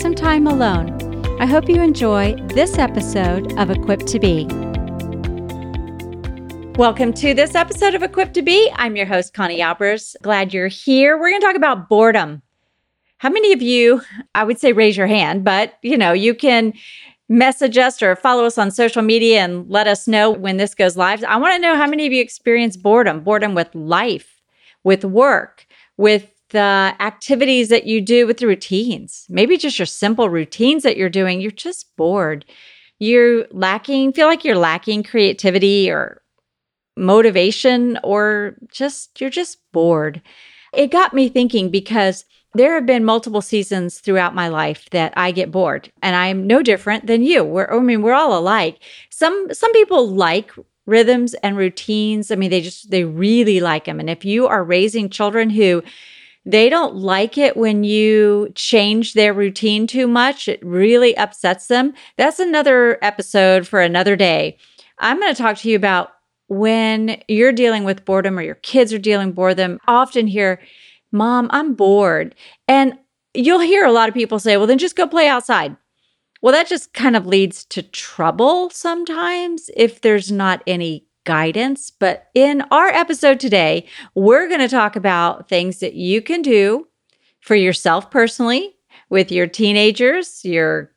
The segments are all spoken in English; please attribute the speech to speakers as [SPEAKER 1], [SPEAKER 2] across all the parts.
[SPEAKER 1] some time alone. I hope you enjoy this episode of Equipped to Be. Welcome to this episode of Equipped to Be. I'm your host, Connie Albers. Glad you're here. We're going to talk about boredom. How many of you, I would say raise your hand, but you know, you can message us or follow us on social media and let us know when this goes live. I want to know how many of you experience boredom, boredom with life, with work, with the activities that you do with the routines, maybe just your simple routines that you're doing, you're just bored. You're lacking, feel like you're lacking creativity or motivation, or just you're just bored. It got me thinking because there have been multiple seasons throughout my life that I get bored, and I'm no different than you. We're, I mean, we're all alike. Some some people like rhythms and routines. I mean, they just they really like them. And if you are raising children who they don't like it when you change their routine too much. It really upsets them. That's another episode for another day. I'm going to talk to you about when you're dealing with boredom or your kids are dealing boredom. Often hear, Mom, I'm bored. And you'll hear a lot of people say, Well, then just go play outside. Well, that just kind of leads to trouble sometimes if there's not any guidance. But in our episode today, we're going to talk about things that you can do for yourself personally, with your teenagers, your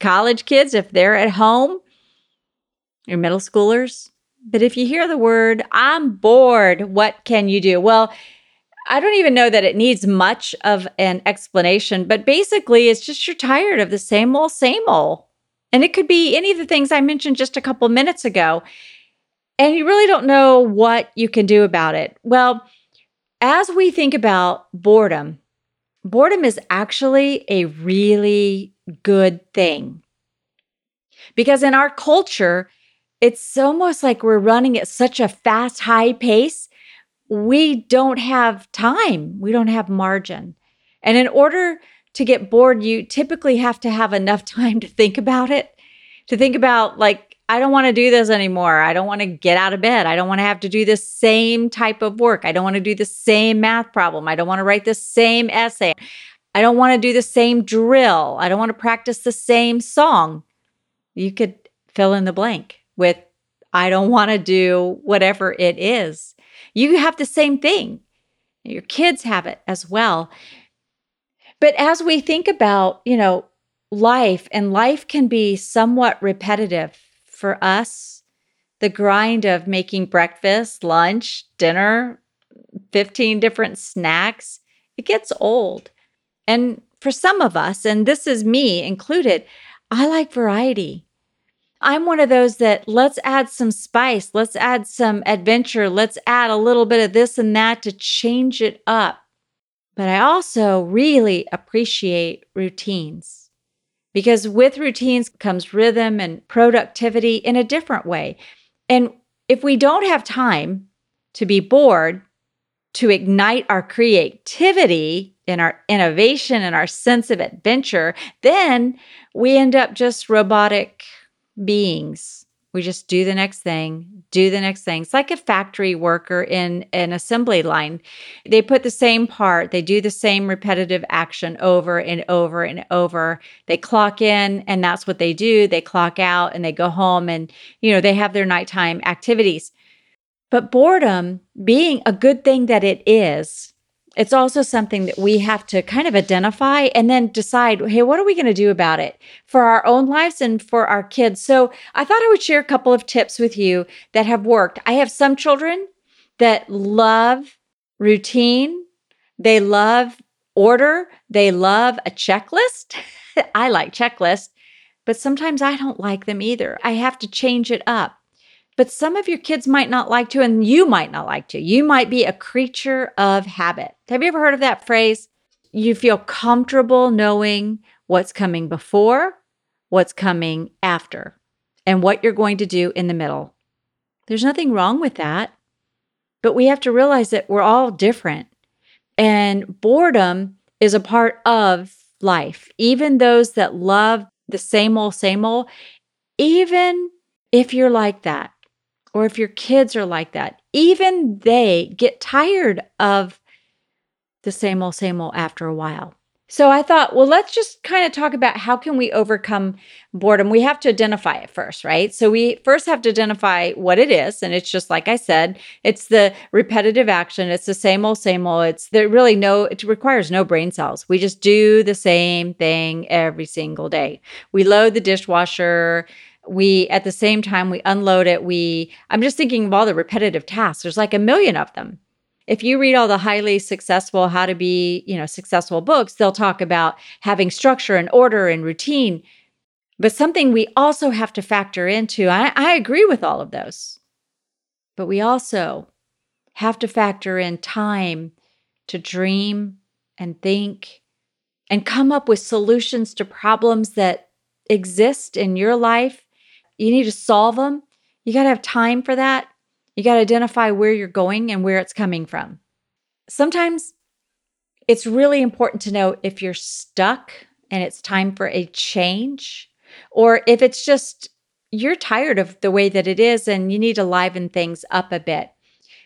[SPEAKER 1] college kids, if they're at home, your middle schoolers. But if you hear the word, I'm bored, what can you do? Well, I don't even know that it needs much of an explanation, but basically, it's just you're tired of the same old, same old. And it could be any of the things I mentioned just a couple minutes ago and you really don't know what you can do about it. Well, as we think about boredom, boredom is actually a really good thing. Because in our culture, it's almost like we're running at such a fast, high pace. We don't have time, we don't have margin. And in order to get bored, you typically have to have enough time to think about it, to think about like I don't want to do this anymore. I don't want to get out of bed. I don't want to have to do the same type of work. I don't want to do the same math problem. I don't want to write the same essay. I don't want to do the same drill. I don't want to practice the same song. You could fill in the blank with, I don't want to do whatever it is. You have the same thing. Your kids have it as well. But as we think about, you know, life, and life can be somewhat repetitive for us, the grind of making breakfast, lunch, dinner, 15 different snacks, it gets old. And for some of us, and this is me included, I like variety. I'm one of those that let's add some spice, let's add some adventure, let's add a little bit of this and that to change it up. But I also really appreciate routines because with routines comes rhythm and productivity in a different way. And if we don't have time to be bored, to ignite our creativity and our innovation and our sense of adventure, then we end up just robotic beings we just do the next thing, do the next thing. It's like a factory worker in an assembly line. They put the same part, they do the same repetitive action over and over and over. They clock in and that's what they do. They clock out and they go home and, you know, they have their nighttime activities. But boredom, being a good thing that it is, it's also something that we have to kind of identify and then decide hey, what are we going to do about it for our own lives and for our kids? So I thought I would share a couple of tips with you that have worked. I have some children that love routine, they love order, they love a checklist. I like checklists, but sometimes I don't like them either. I have to change it up but some of your kids might not like to, and you might not like to. You might be a creature of habit. Have you ever heard of that phrase? You feel comfortable knowing what's coming before, what's coming after, and what you're going to do in the middle. There's nothing wrong with that. But we have to realize that we're all different. And boredom is a part of life. Even those that love the same old, same old, even if you're like that, or if your kids are like that, even they get tired of the same old, same old after a while. So I thought, well, let's just kind of talk about how can we overcome boredom. We have to identify it first, right? So we first have to identify what it is, and it's just like I said, it's the repetitive action. It's the same old, same old. It's there really no. It requires no brain cells. We just do the same thing every single day. We load the dishwasher we at the same time we unload it we i'm just thinking of all the repetitive tasks. There's like a million of them. If you read all the highly successful how to be you know successful books they'll talk about having structure and order and routine. But something we also have to factor into I, I agree with all of those. But we also have to factor in time to dream and think and come up with solutions to problems that exist in your life you need to solve them. You got to have time for that. You got to identify where you're going and where it's coming from. Sometimes it's really important to know if you're stuck and it's time for a change, or if it's just you're tired of the way that it is and you need to liven things up a bit.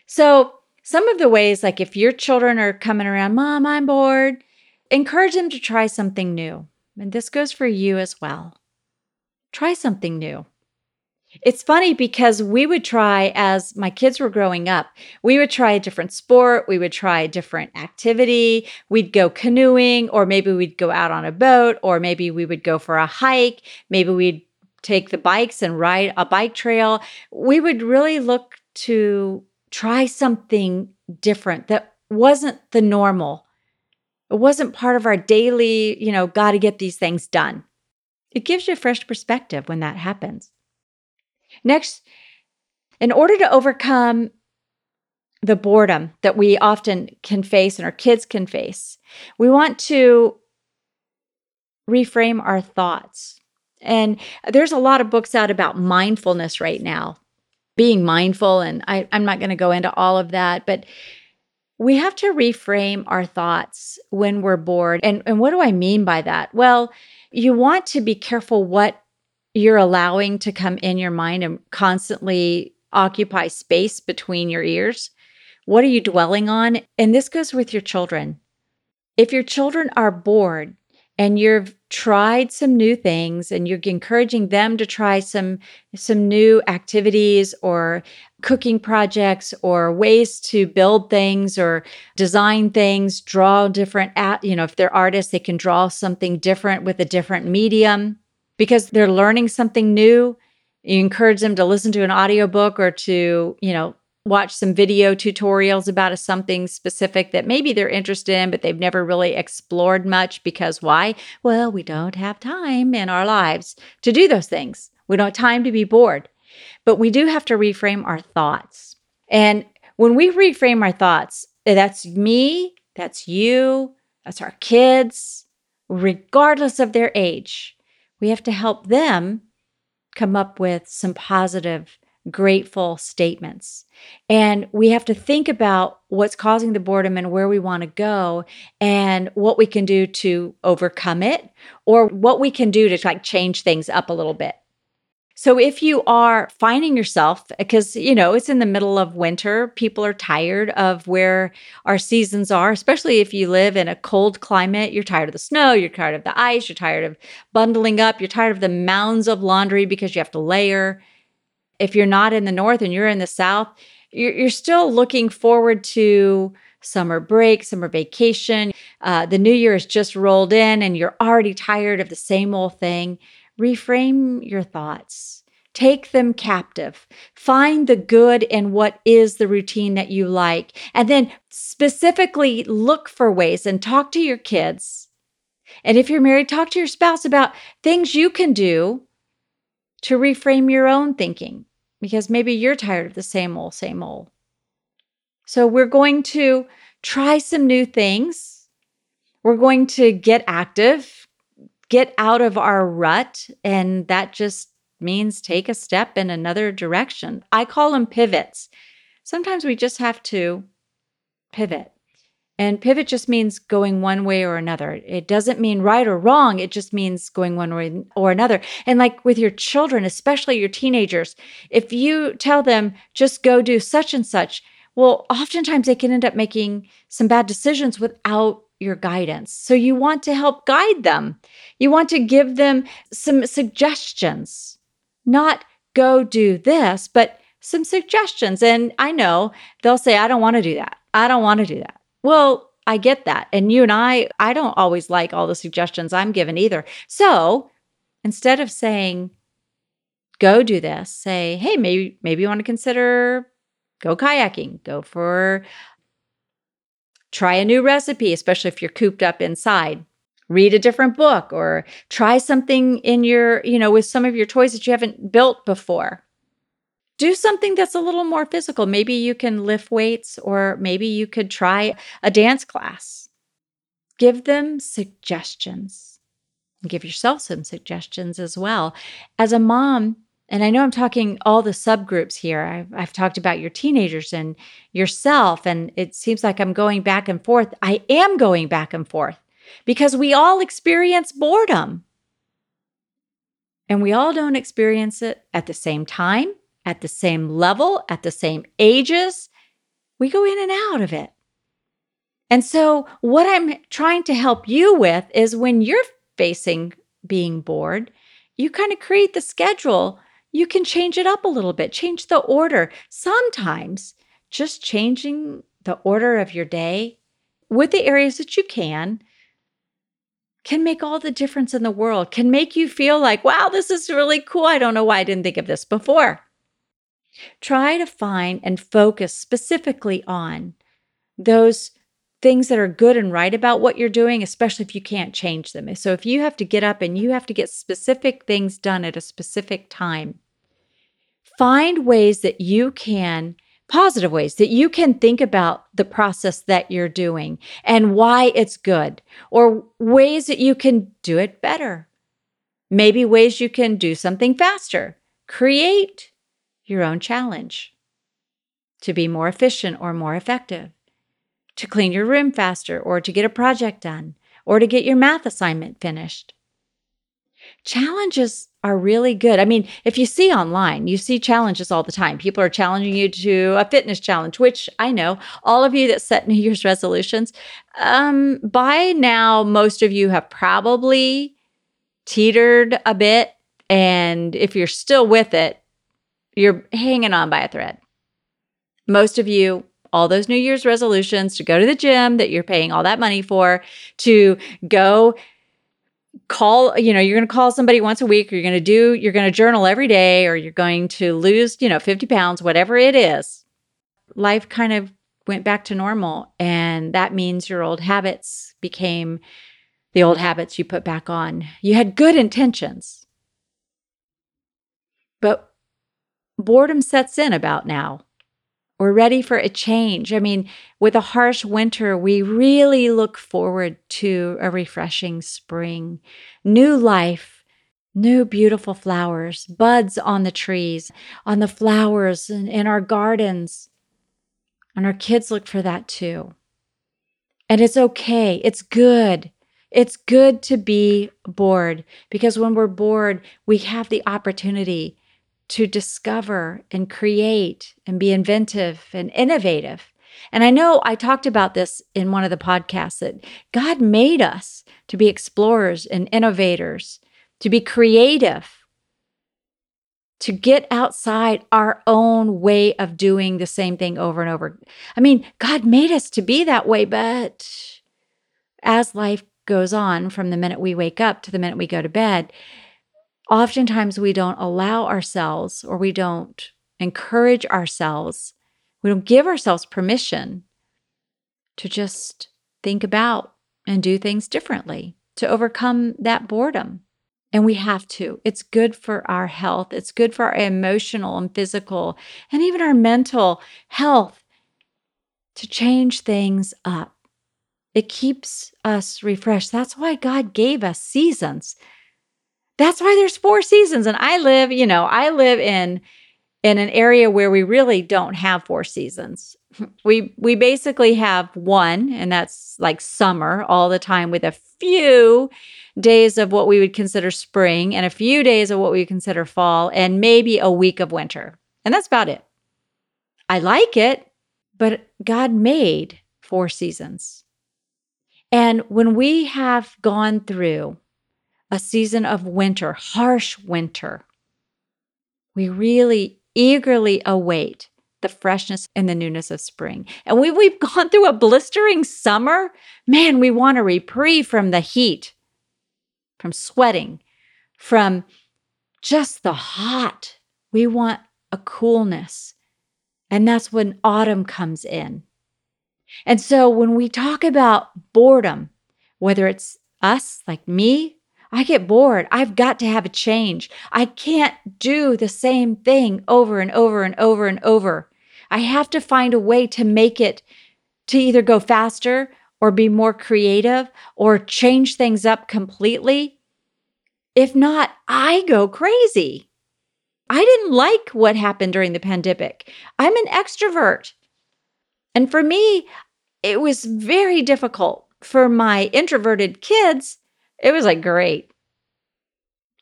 [SPEAKER 1] So, some of the ways, like if your children are coming around, Mom, I'm bored, encourage them to try something new. And this goes for you as well. Try something new. It's funny because we would try as my kids were growing up, we would try a different sport, we would try a different activity, we'd go canoeing, or maybe we'd go out on a boat, or maybe we would go for a hike, maybe we'd take the bikes and ride a bike trail. We would really look to try something different that wasn't the normal. It wasn't part of our daily, you know, got to get these things done. It gives you a fresh perspective when that happens. Next, in order to overcome the boredom that we often can face and our kids can face, we want to reframe our thoughts. And there's a lot of books out about mindfulness right now, being mindful. And I, am not going to go into all of that, but we have to reframe our thoughts when we're bored. And, and what do I mean by that? Well, you want to be careful what you're allowing to come in your mind and constantly occupy space between your ears? What are you dwelling on? And this goes with your children. If your children are bored and you've tried some new things and you're encouraging them to try some some new activities or cooking projects or ways to build things or design things, draw different at, you know, if they're artists, they can draw something different with a different medium because they're learning something new. You encourage them to listen to an audiobook or to, you know, watch some video tutorials about a something specific that maybe they're interested in, but they've never really explored much because why? Well, we don't have time in our lives to do those things. We don't have time to be bored. But we do have to reframe our thoughts. And when we reframe our thoughts, that's me, that's you, that's our kids, regardless of their age. We have to help them come up with some positive, grateful statements. And we have to think about what's causing the boredom and where we want to go and what we can do to overcome it or what we can do to like change things up a little bit. So if you are finding yourself, because, you know, it's in the middle of winter, people are tired of where our seasons are, especially if you live in a cold climate. You're tired of the snow, you're tired of the ice, you're tired of bundling up, you're tired of the mounds of laundry because you have to layer. If you're not in the north and you're in the south, you're, you're still looking forward to summer break, summer vacation. Uh, the new year has just rolled in and you're already tired of the same old thing reframe your thoughts. Take them captive. Find the good in what is the routine that you like. And then specifically look for ways and talk to your kids. And if you're married, talk to your spouse about things you can do to reframe your own thinking because maybe you're tired of the same old, same old. So we're going to try some new things. We're going to get active, get out of our rut. And that just means take a step in another direction. I call them pivots. Sometimes we just have to pivot. And pivot just means going one way or another. It doesn't mean right or wrong. It just means going one way or another. And like with your children, especially your teenagers, if you tell them just go do such and such, well, oftentimes they can end up making some bad decisions without your guidance. So you want to help guide them. You want to give them some suggestions, not go do this, but some suggestions. And I know they'll say, I don't want to do that. I don't want to do that. Well, I get that. And you and I, I don't always like all the suggestions I'm given either. So instead of saying, go do this, say, hey, maybe, maybe you want to consider go kayaking, go for try a new recipe, especially if you're cooped up inside. Read a different book or try something in your, you know, with some of your toys that you haven't built before do something that's a little more physical. Maybe you can lift weights, or maybe you could try a dance class. Give them suggestions. Give yourself some suggestions as well. As a mom, and I know I'm talking all the subgroups here. I've, I've, talked about your teenagers and yourself, and it seems like I'm going back and forth. I am going back and forth because we all experience boredom. And we all don't experience it at the same time at the same level, at the same ages. We go in and out of it. And so, what I'm trying to help you with is when you're facing being bored, you kind of create the schedule. You can change it up a little bit, change the order. Sometimes just changing the order of your day with the areas that you can can make all the difference in the world, can make you feel like, wow, this is really cool. I don't know why I didn't think of this before. Try to find and focus specifically on those things that are good and right about what you're doing, especially if you can't change them. So if you have to get up and you have to get specific things done at a specific time, find ways that you can positive ways that you can think about the process that you're doing and why it's good, or ways that you can do it better. Maybe ways you can do something faster. Create your own challenge to be more efficient or more effective, to clean your room faster or to get a project done or to get your math assignment finished. Challenges are really good. I mean, if you see online, you see challenges all the time. People are challenging you to a fitness challenge, which I know all of you that set New Year's resolutions, um, by now, most of you have probably teetered a bit. And if you're still with it, you're hanging on by a thread. Most of you, all those New Year's resolutions to go to the gym that you're paying all that money for, to go call, you know, you're going to call somebody once a week, or you're going to do, you're going to journal every day, or you're going to lose, you know, 50 pounds, whatever it is. Life kind of went back to normal. And that means your old habits became the old habits you put back on. You had good intentions. But boredom sets in about now. We're ready for a change. I mean, with a harsh winter, we really look forward to a refreshing spring, new life, new beautiful flowers, buds on the trees, on the flowers in, in our gardens. And our kids look for that too. And it's okay, it's good. It's good to be bored because when we're bored, we have the opportunity to discover and create and be inventive and innovative. And I know I talked about this in one of the podcasts that God made us to be explorers and innovators, to be creative, to get outside our own way of doing the same thing over and over. I mean, God made us to be that way, but as life goes on from the minute we wake up to the minute we go to bed, oftentimes we don't allow ourselves or we don't encourage ourselves, we don't give ourselves permission to just think about and do things differently to overcome that boredom. And we have to. It's good for our health. It's good for our emotional and physical and even our mental health to change things up. It keeps us refreshed. That's why God gave us seasons. That's why there's four seasons. And I live, you know, I live in in an area where we really don't have four seasons. We we basically have one and that's like summer all the time with a few days of what we would consider spring and a few days of what we consider fall and maybe a week of winter. And that's about it. I like it, but God made four seasons. And when we have gone through a season of winter, harsh winter, we really eagerly await the freshness and the newness of spring. And we, we've gone through a blistering summer. Man, we want a reprieve from the heat, from sweating, from just the hot. We want a coolness. And that's when autumn comes in. And so when we talk about boredom, whether it's us, like me, I get bored. I've got to have a change. I can't do the same thing over and over and over and over. I have to find a way to make it to either go faster or be more creative or change things up completely. If not, I go crazy. I didn't like what happened during the pandemic. I'm an extrovert. And for me, it was very difficult. For my introverted kids, it was like great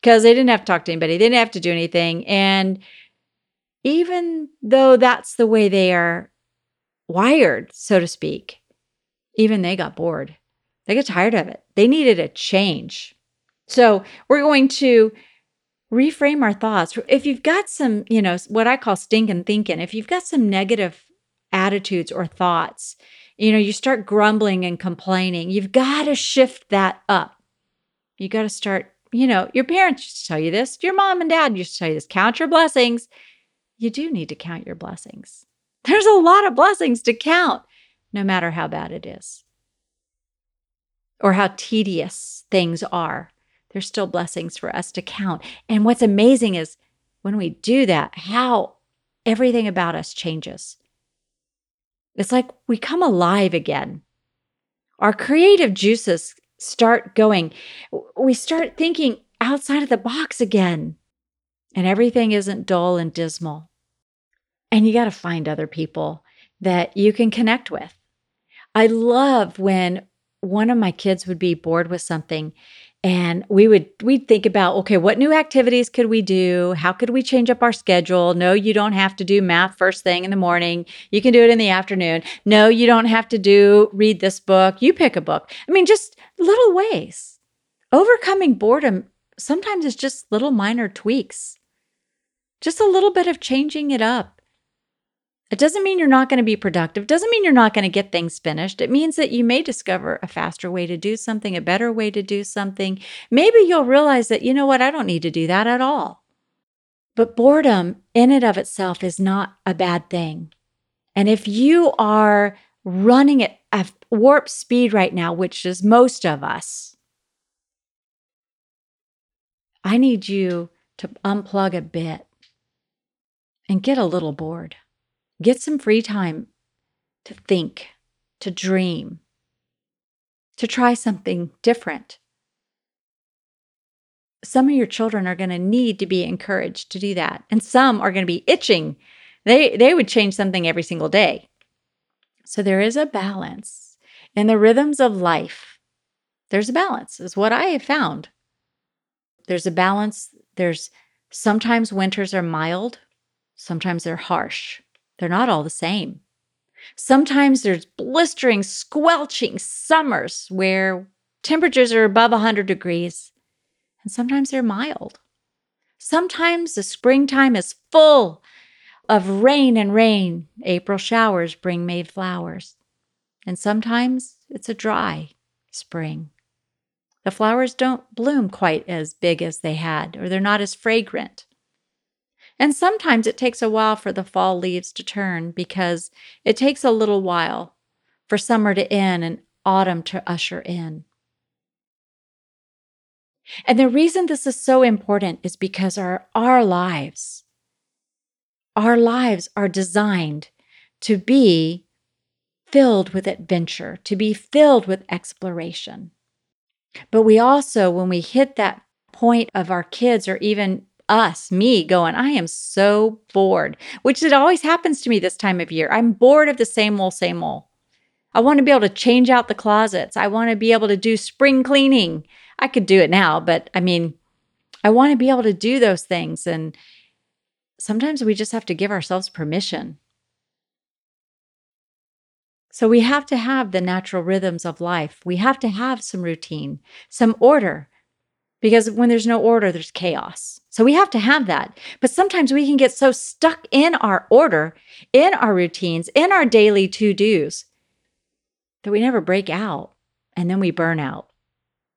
[SPEAKER 1] because they didn't have to talk to anybody, they didn't have to do anything. And even though that's the way they are wired, so to speak, even they got bored. They got tired of it. They needed a change. So we're going to reframe our thoughts. If you've got some, you know, what I call stinking thinking, if you've got some negative attitudes or thoughts, you know, you start grumbling and complaining, you've got to shift that up. You got to start, you know, your parents used to tell you this, your mom and dad used to tell you this count your blessings. You do need to count your blessings. There's a lot of blessings to count, no matter how bad it is or how tedious things are there's still blessings for us to count. And what's amazing is when we do that, how everything about us changes. It's like we come alive again. Our creative juices start going. We start thinking outside of the box again. And everything isn't dull and dismal. And you got to find other people that you can connect with. I love when one of my kids would be bored with something and we would we'd think about okay what new activities could we do? How could we change up our schedule? No you don't have to do math first thing in the morning. You can do it in the afternoon. No you don't have to do read this book. You pick a book. I mean just little ways. Overcoming boredom sometimes is just little minor tweaks. Just a little bit of changing it up it doesn't mean you're not going to be productive. It doesn't mean you're not going to get things finished. It means that you may discover a faster way to do something, a better way to do something. Maybe you'll realize that, you know what, I don't need to do that at all. But boredom in and of itself is not a bad thing. And if you are running at warp speed right now, which is most of us, I need you to unplug a bit and get a little bored. Get some free time to think, to dream, to try something different. Some of your children are going to need to be encouraged to do that, and some are going to be itching. They, they would change something every single day. So there is a balance in the rhythms of life. There's a balance, is what I have found. There's a balance. There's sometimes winters are mild, sometimes they're harsh. They're not all the same. Sometimes there's blistering, squelching summers where temperatures are above 100 degrees, and sometimes they're mild. Sometimes the springtime is full of rain and rain. April showers bring May flowers. And sometimes it's a dry spring. The flowers don't bloom quite as big as they had, or they're not as fragrant. And sometimes it takes a while for the fall leaves to turn because it takes a little while for summer to end and autumn to usher in. And the reason this is so important is because our, our lives, our lives are designed to be filled with adventure, to be filled with exploration. But we also, when we hit that point of our kids or even us, me going, I am so bored, which it always happens to me this time of year. I'm bored of the same old, same old. I want to be able to change out the closets. I want to be able to do spring cleaning. I could do it now, but I mean, I want to be able to do those things. And sometimes we just have to give ourselves permission. So we have to have the natural rhythms of life. We have to have some routine, some order, because when there's no order, there's chaos. So we have to have that. But sometimes we can get so stuck in our order, in our routines, in our daily to dos that we never break out and then we burn out.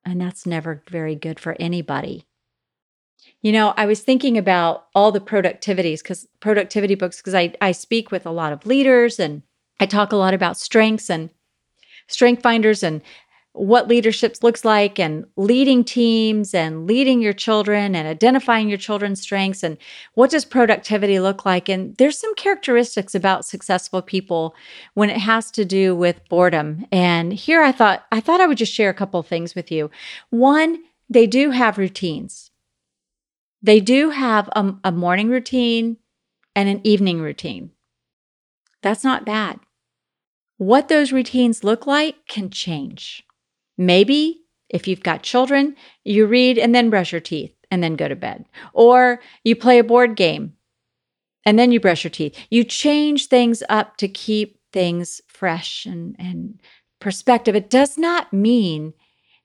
[SPEAKER 1] And that's never very good for anybody. You know, I was thinking about all the productivities because productivity books, because I, I speak with a lot of leaders and I talk a lot about strengths and strength finders and what leadership looks like and leading teams and leading your children and identifying your children's strengths and what does productivity look like. And there's some characteristics about successful people when it has to do with boredom. And here i thought i thought i would just share a couple things with you. One they do have routines. They do have a, a morning routine and an evening routine. That's not bad. What those routines look like can change Maybe if you've got children, you read and then brush your teeth and then go to bed. Or you play a board game and then you brush your teeth. You change things up to keep things fresh and, and perspective. It does not mean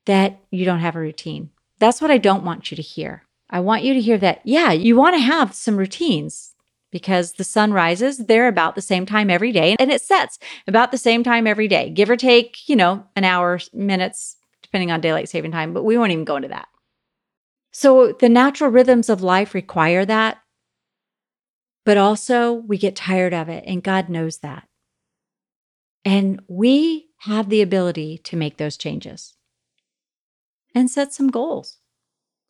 [SPEAKER 1] that you don't have a routine. That's what I don't want you to hear. I want you to hear that, yeah, you want to have some routines because the sun rises they're about the same time every day and it sets about the same time every day give or take you know an hour minutes depending on daylight saving time but we won't even go into that. So the natural rhythms of life require that but also we get tired of it and god knows that. And we have the ability to make those changes and set some goals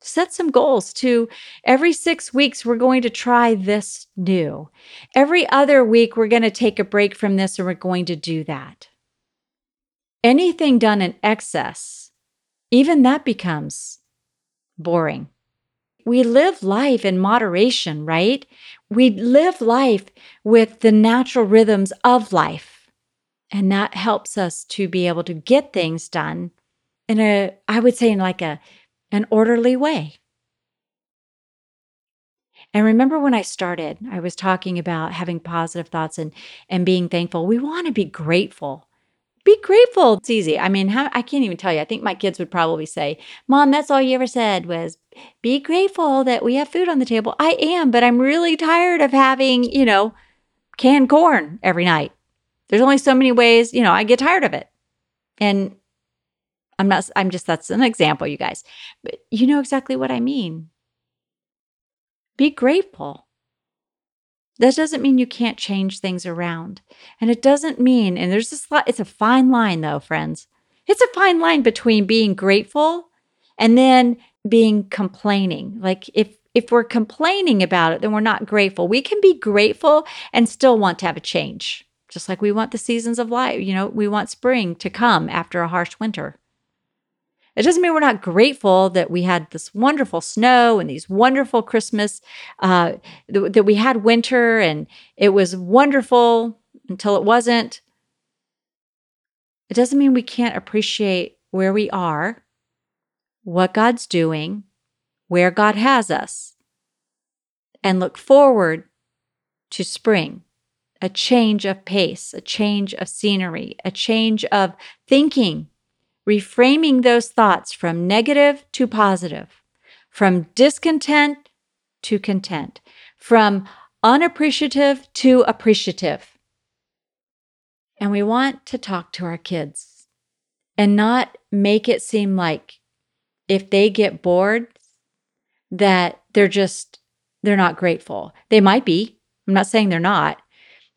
[SPEAKER 1] Set some goals to every six weeks, we're going to try this new. Every other week, we're going to take a break from this and we're going to do that. Anything done in excess, even that becomes boring. We live life in moderation, right? We live life with the natural rhythms of life. And that helps us to be able to get things done in a, I would say, in like a an orderly way. And remember when I started, I was talking about having positive thoughts and and being thankful. We want to be grateful. Be grateful. It's easy. I mean, how, I can't even tell you. I think my kids would probably say, "Mom, that's all you ever said was be grateful that we have food on the table." I am, but I'm really tired of having, you know, canned corn every night. There's only so many ways, you know, I get tired of it. And I'm not, I'm just, that's an example, you guys. But you know exactly what I mean. Be grateful. That doesn't mean you can't change things around. And it doesn't mean, and there's this, it's a fine line though, friends. It's a fine line between being grateful and then being complaining. Like if, if we're complaining about it, then we're not grateful. We can be grateful and still want to have a change, just like we want the seasons of life. You know, we want spring to come after a harsh winter. It doesn't mean we're not grateful that we had this wonderful snow and these wonderful Christmas, uh, th- that we had winter and it was wonderful until it wasn't. It doesn't mean we can't appreciate where we are, what God's doing, where God has us, and look forward to spring a change of pace, a change of scenery, a change of thinking reframing those thoughts from negative to positive, from discontent to content, from unappreciative to appreciative. And we want to talk to our kids and not make it seem like if they get bored, that they're just, they're not grateful. They might be. I'm not saying they're not.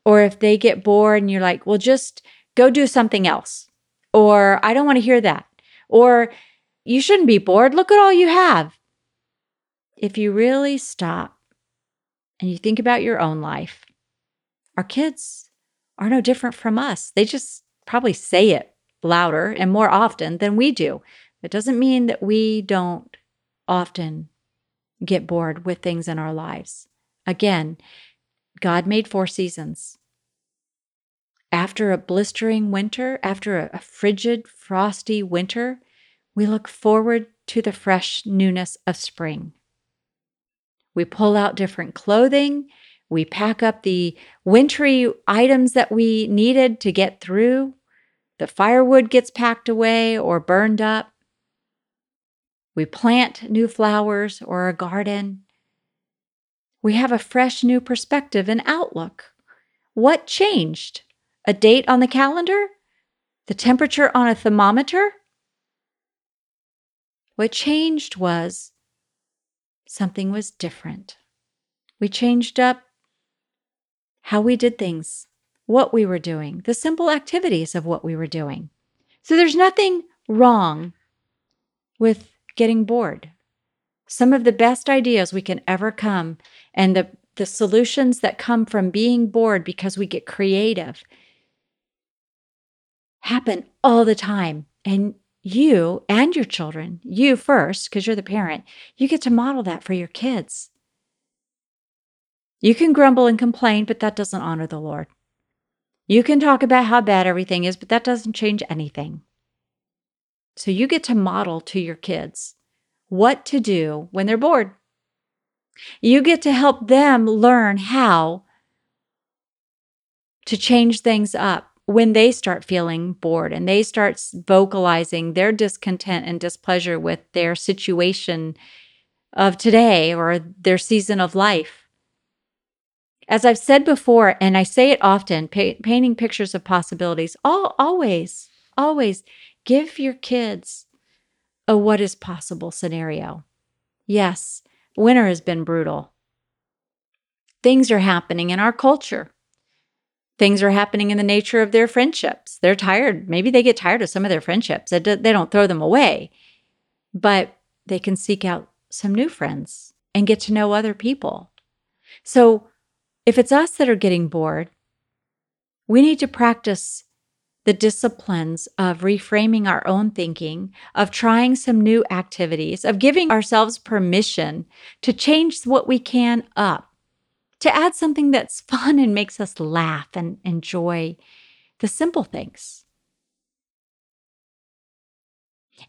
[SPEAKER 1] Or if they get bored and you're like, well, just go do something else or I don't want to hear that, or you shouldn't be bored. Look at all you have. If you really stop and you think about your own life, our kids are no different from us. They just probably say it louder and more often than we do. It doesn't mean that we don't often get bored with things in our lives. Again, God made four seasons. After a blistering winter, after a, frigid, frosty winter, we look forward to the fresh newness of spring. We pull out different clothing. We pack up the wintry items that we needed to get through. The firewood gets packed away or burned up. We plant new flowers or a garden. We have a fresh new perspective and outlook. What changed? A date on the calendar? The temperature on a thermometer? What changed was something was different. We changed up how we did things, what we were doing, the simple activities of what we were doing. So there's nothing wrong with getting bored. Some of the best ideas we can ever come and the, the solutions that come from being bored because we get creative happen all the time. And you and your children, you first, because you're the parent, you get to model that for your kids. You can grumble and complain, but that doesn't honor the Lord. You can talk about how bad everything is, but that doesn't change anything. So you get to model to your kids what to do when they're bored. You get to help them learn how to change things up when they start feeling bored and they start vocalizing their discontent and displeasure with their situation of today or their season of life. As I've said before, and I say it often, pa- painting pictures of possibilities, all, always, always give your kids a what is possible scenario. Yes, winter has been brutal. Things are happening in our culture things are happening in the nature of their friendships. They're tired. Maybe they get tired of some of their friendships. They don't throw them away, but they can seek out some new friends and get to know other people. So if it's us that are getting bored, we need to practice the disciplines of reframing our own thinking, of trying some new activities, of giving ourselves permission to change what we can up to add something that's fun and makes us laugh and enjoy the simple things.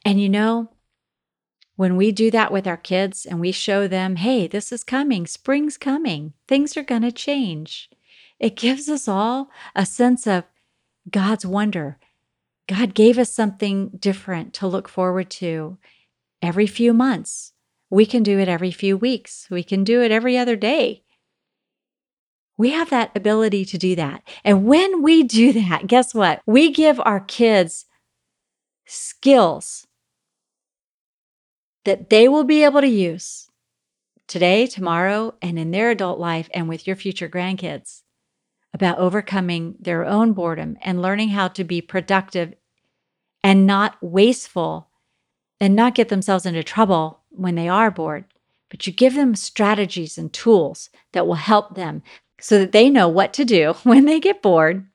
[SPEAKER 1] And you know, when we do that with our kids and we show them, hey, this is coming, spring's coming, things are going to change, it gives us all a sense of God's wonder. God gave us something different to look forward to every few months. We can do it every few weeks. We can do it every other day. We have that ability to do that. And when we do that, guess what? We give our kids skills that they will be able to use today, tomorrow, and in their adult life and with your future grandkids about overcoming their own boredom and learning how to be productive and not wasteful and not get themselves into trouble when they are bored. But you give them strategies and tools that will help them so that they know what to do when they get bored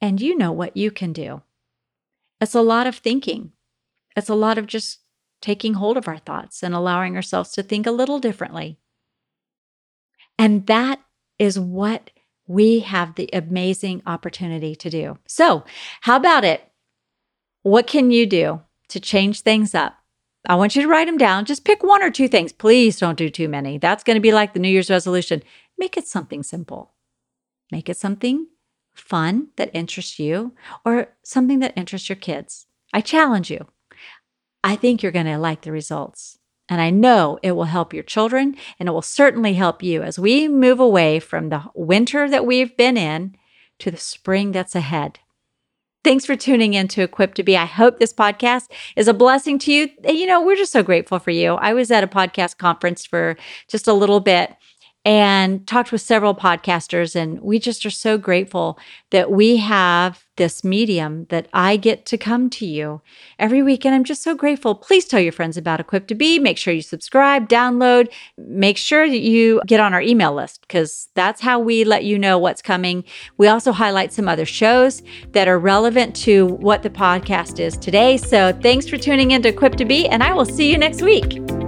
[SPEAKER 1] and you know what you can do. It's a lot of thinking. It's a lot of just taking hold of our thoughts and allowing ourselves to think a little differently. And that is what we have the amazing opportunity to do. So, how about it? What can you do to change things up? I want you to write them down. Just pick one or two things. Please don't do too many. That's going to be like the New Year's resolution. Make it something simple. Make it something fun that interests you or something that interests your kids. I challenge you. I think you're going to like the results. And I know it will help your children and it will certainly help you as we move away from the winter that we've been in to the spring that's ahead. Thanks for tuning in to Equipped to Be. I hope this podcast is a blessing to you. You know, we're just so grateful for you. I was at a podcast conference for just a little bit and talked with several podcasters. And we just are so grateful that we have this medium that I get to come to you every week. And I'm just so grateful. Please tell your friends about Equipped to Be. Make sure you subscribe, download, make sure that you get on our email list because that's how we let you know what's coming. We also highlight some other shows that are relevant to what the podcast is today. So thanks for tuning in to Equipped to Be, and I will see you next week.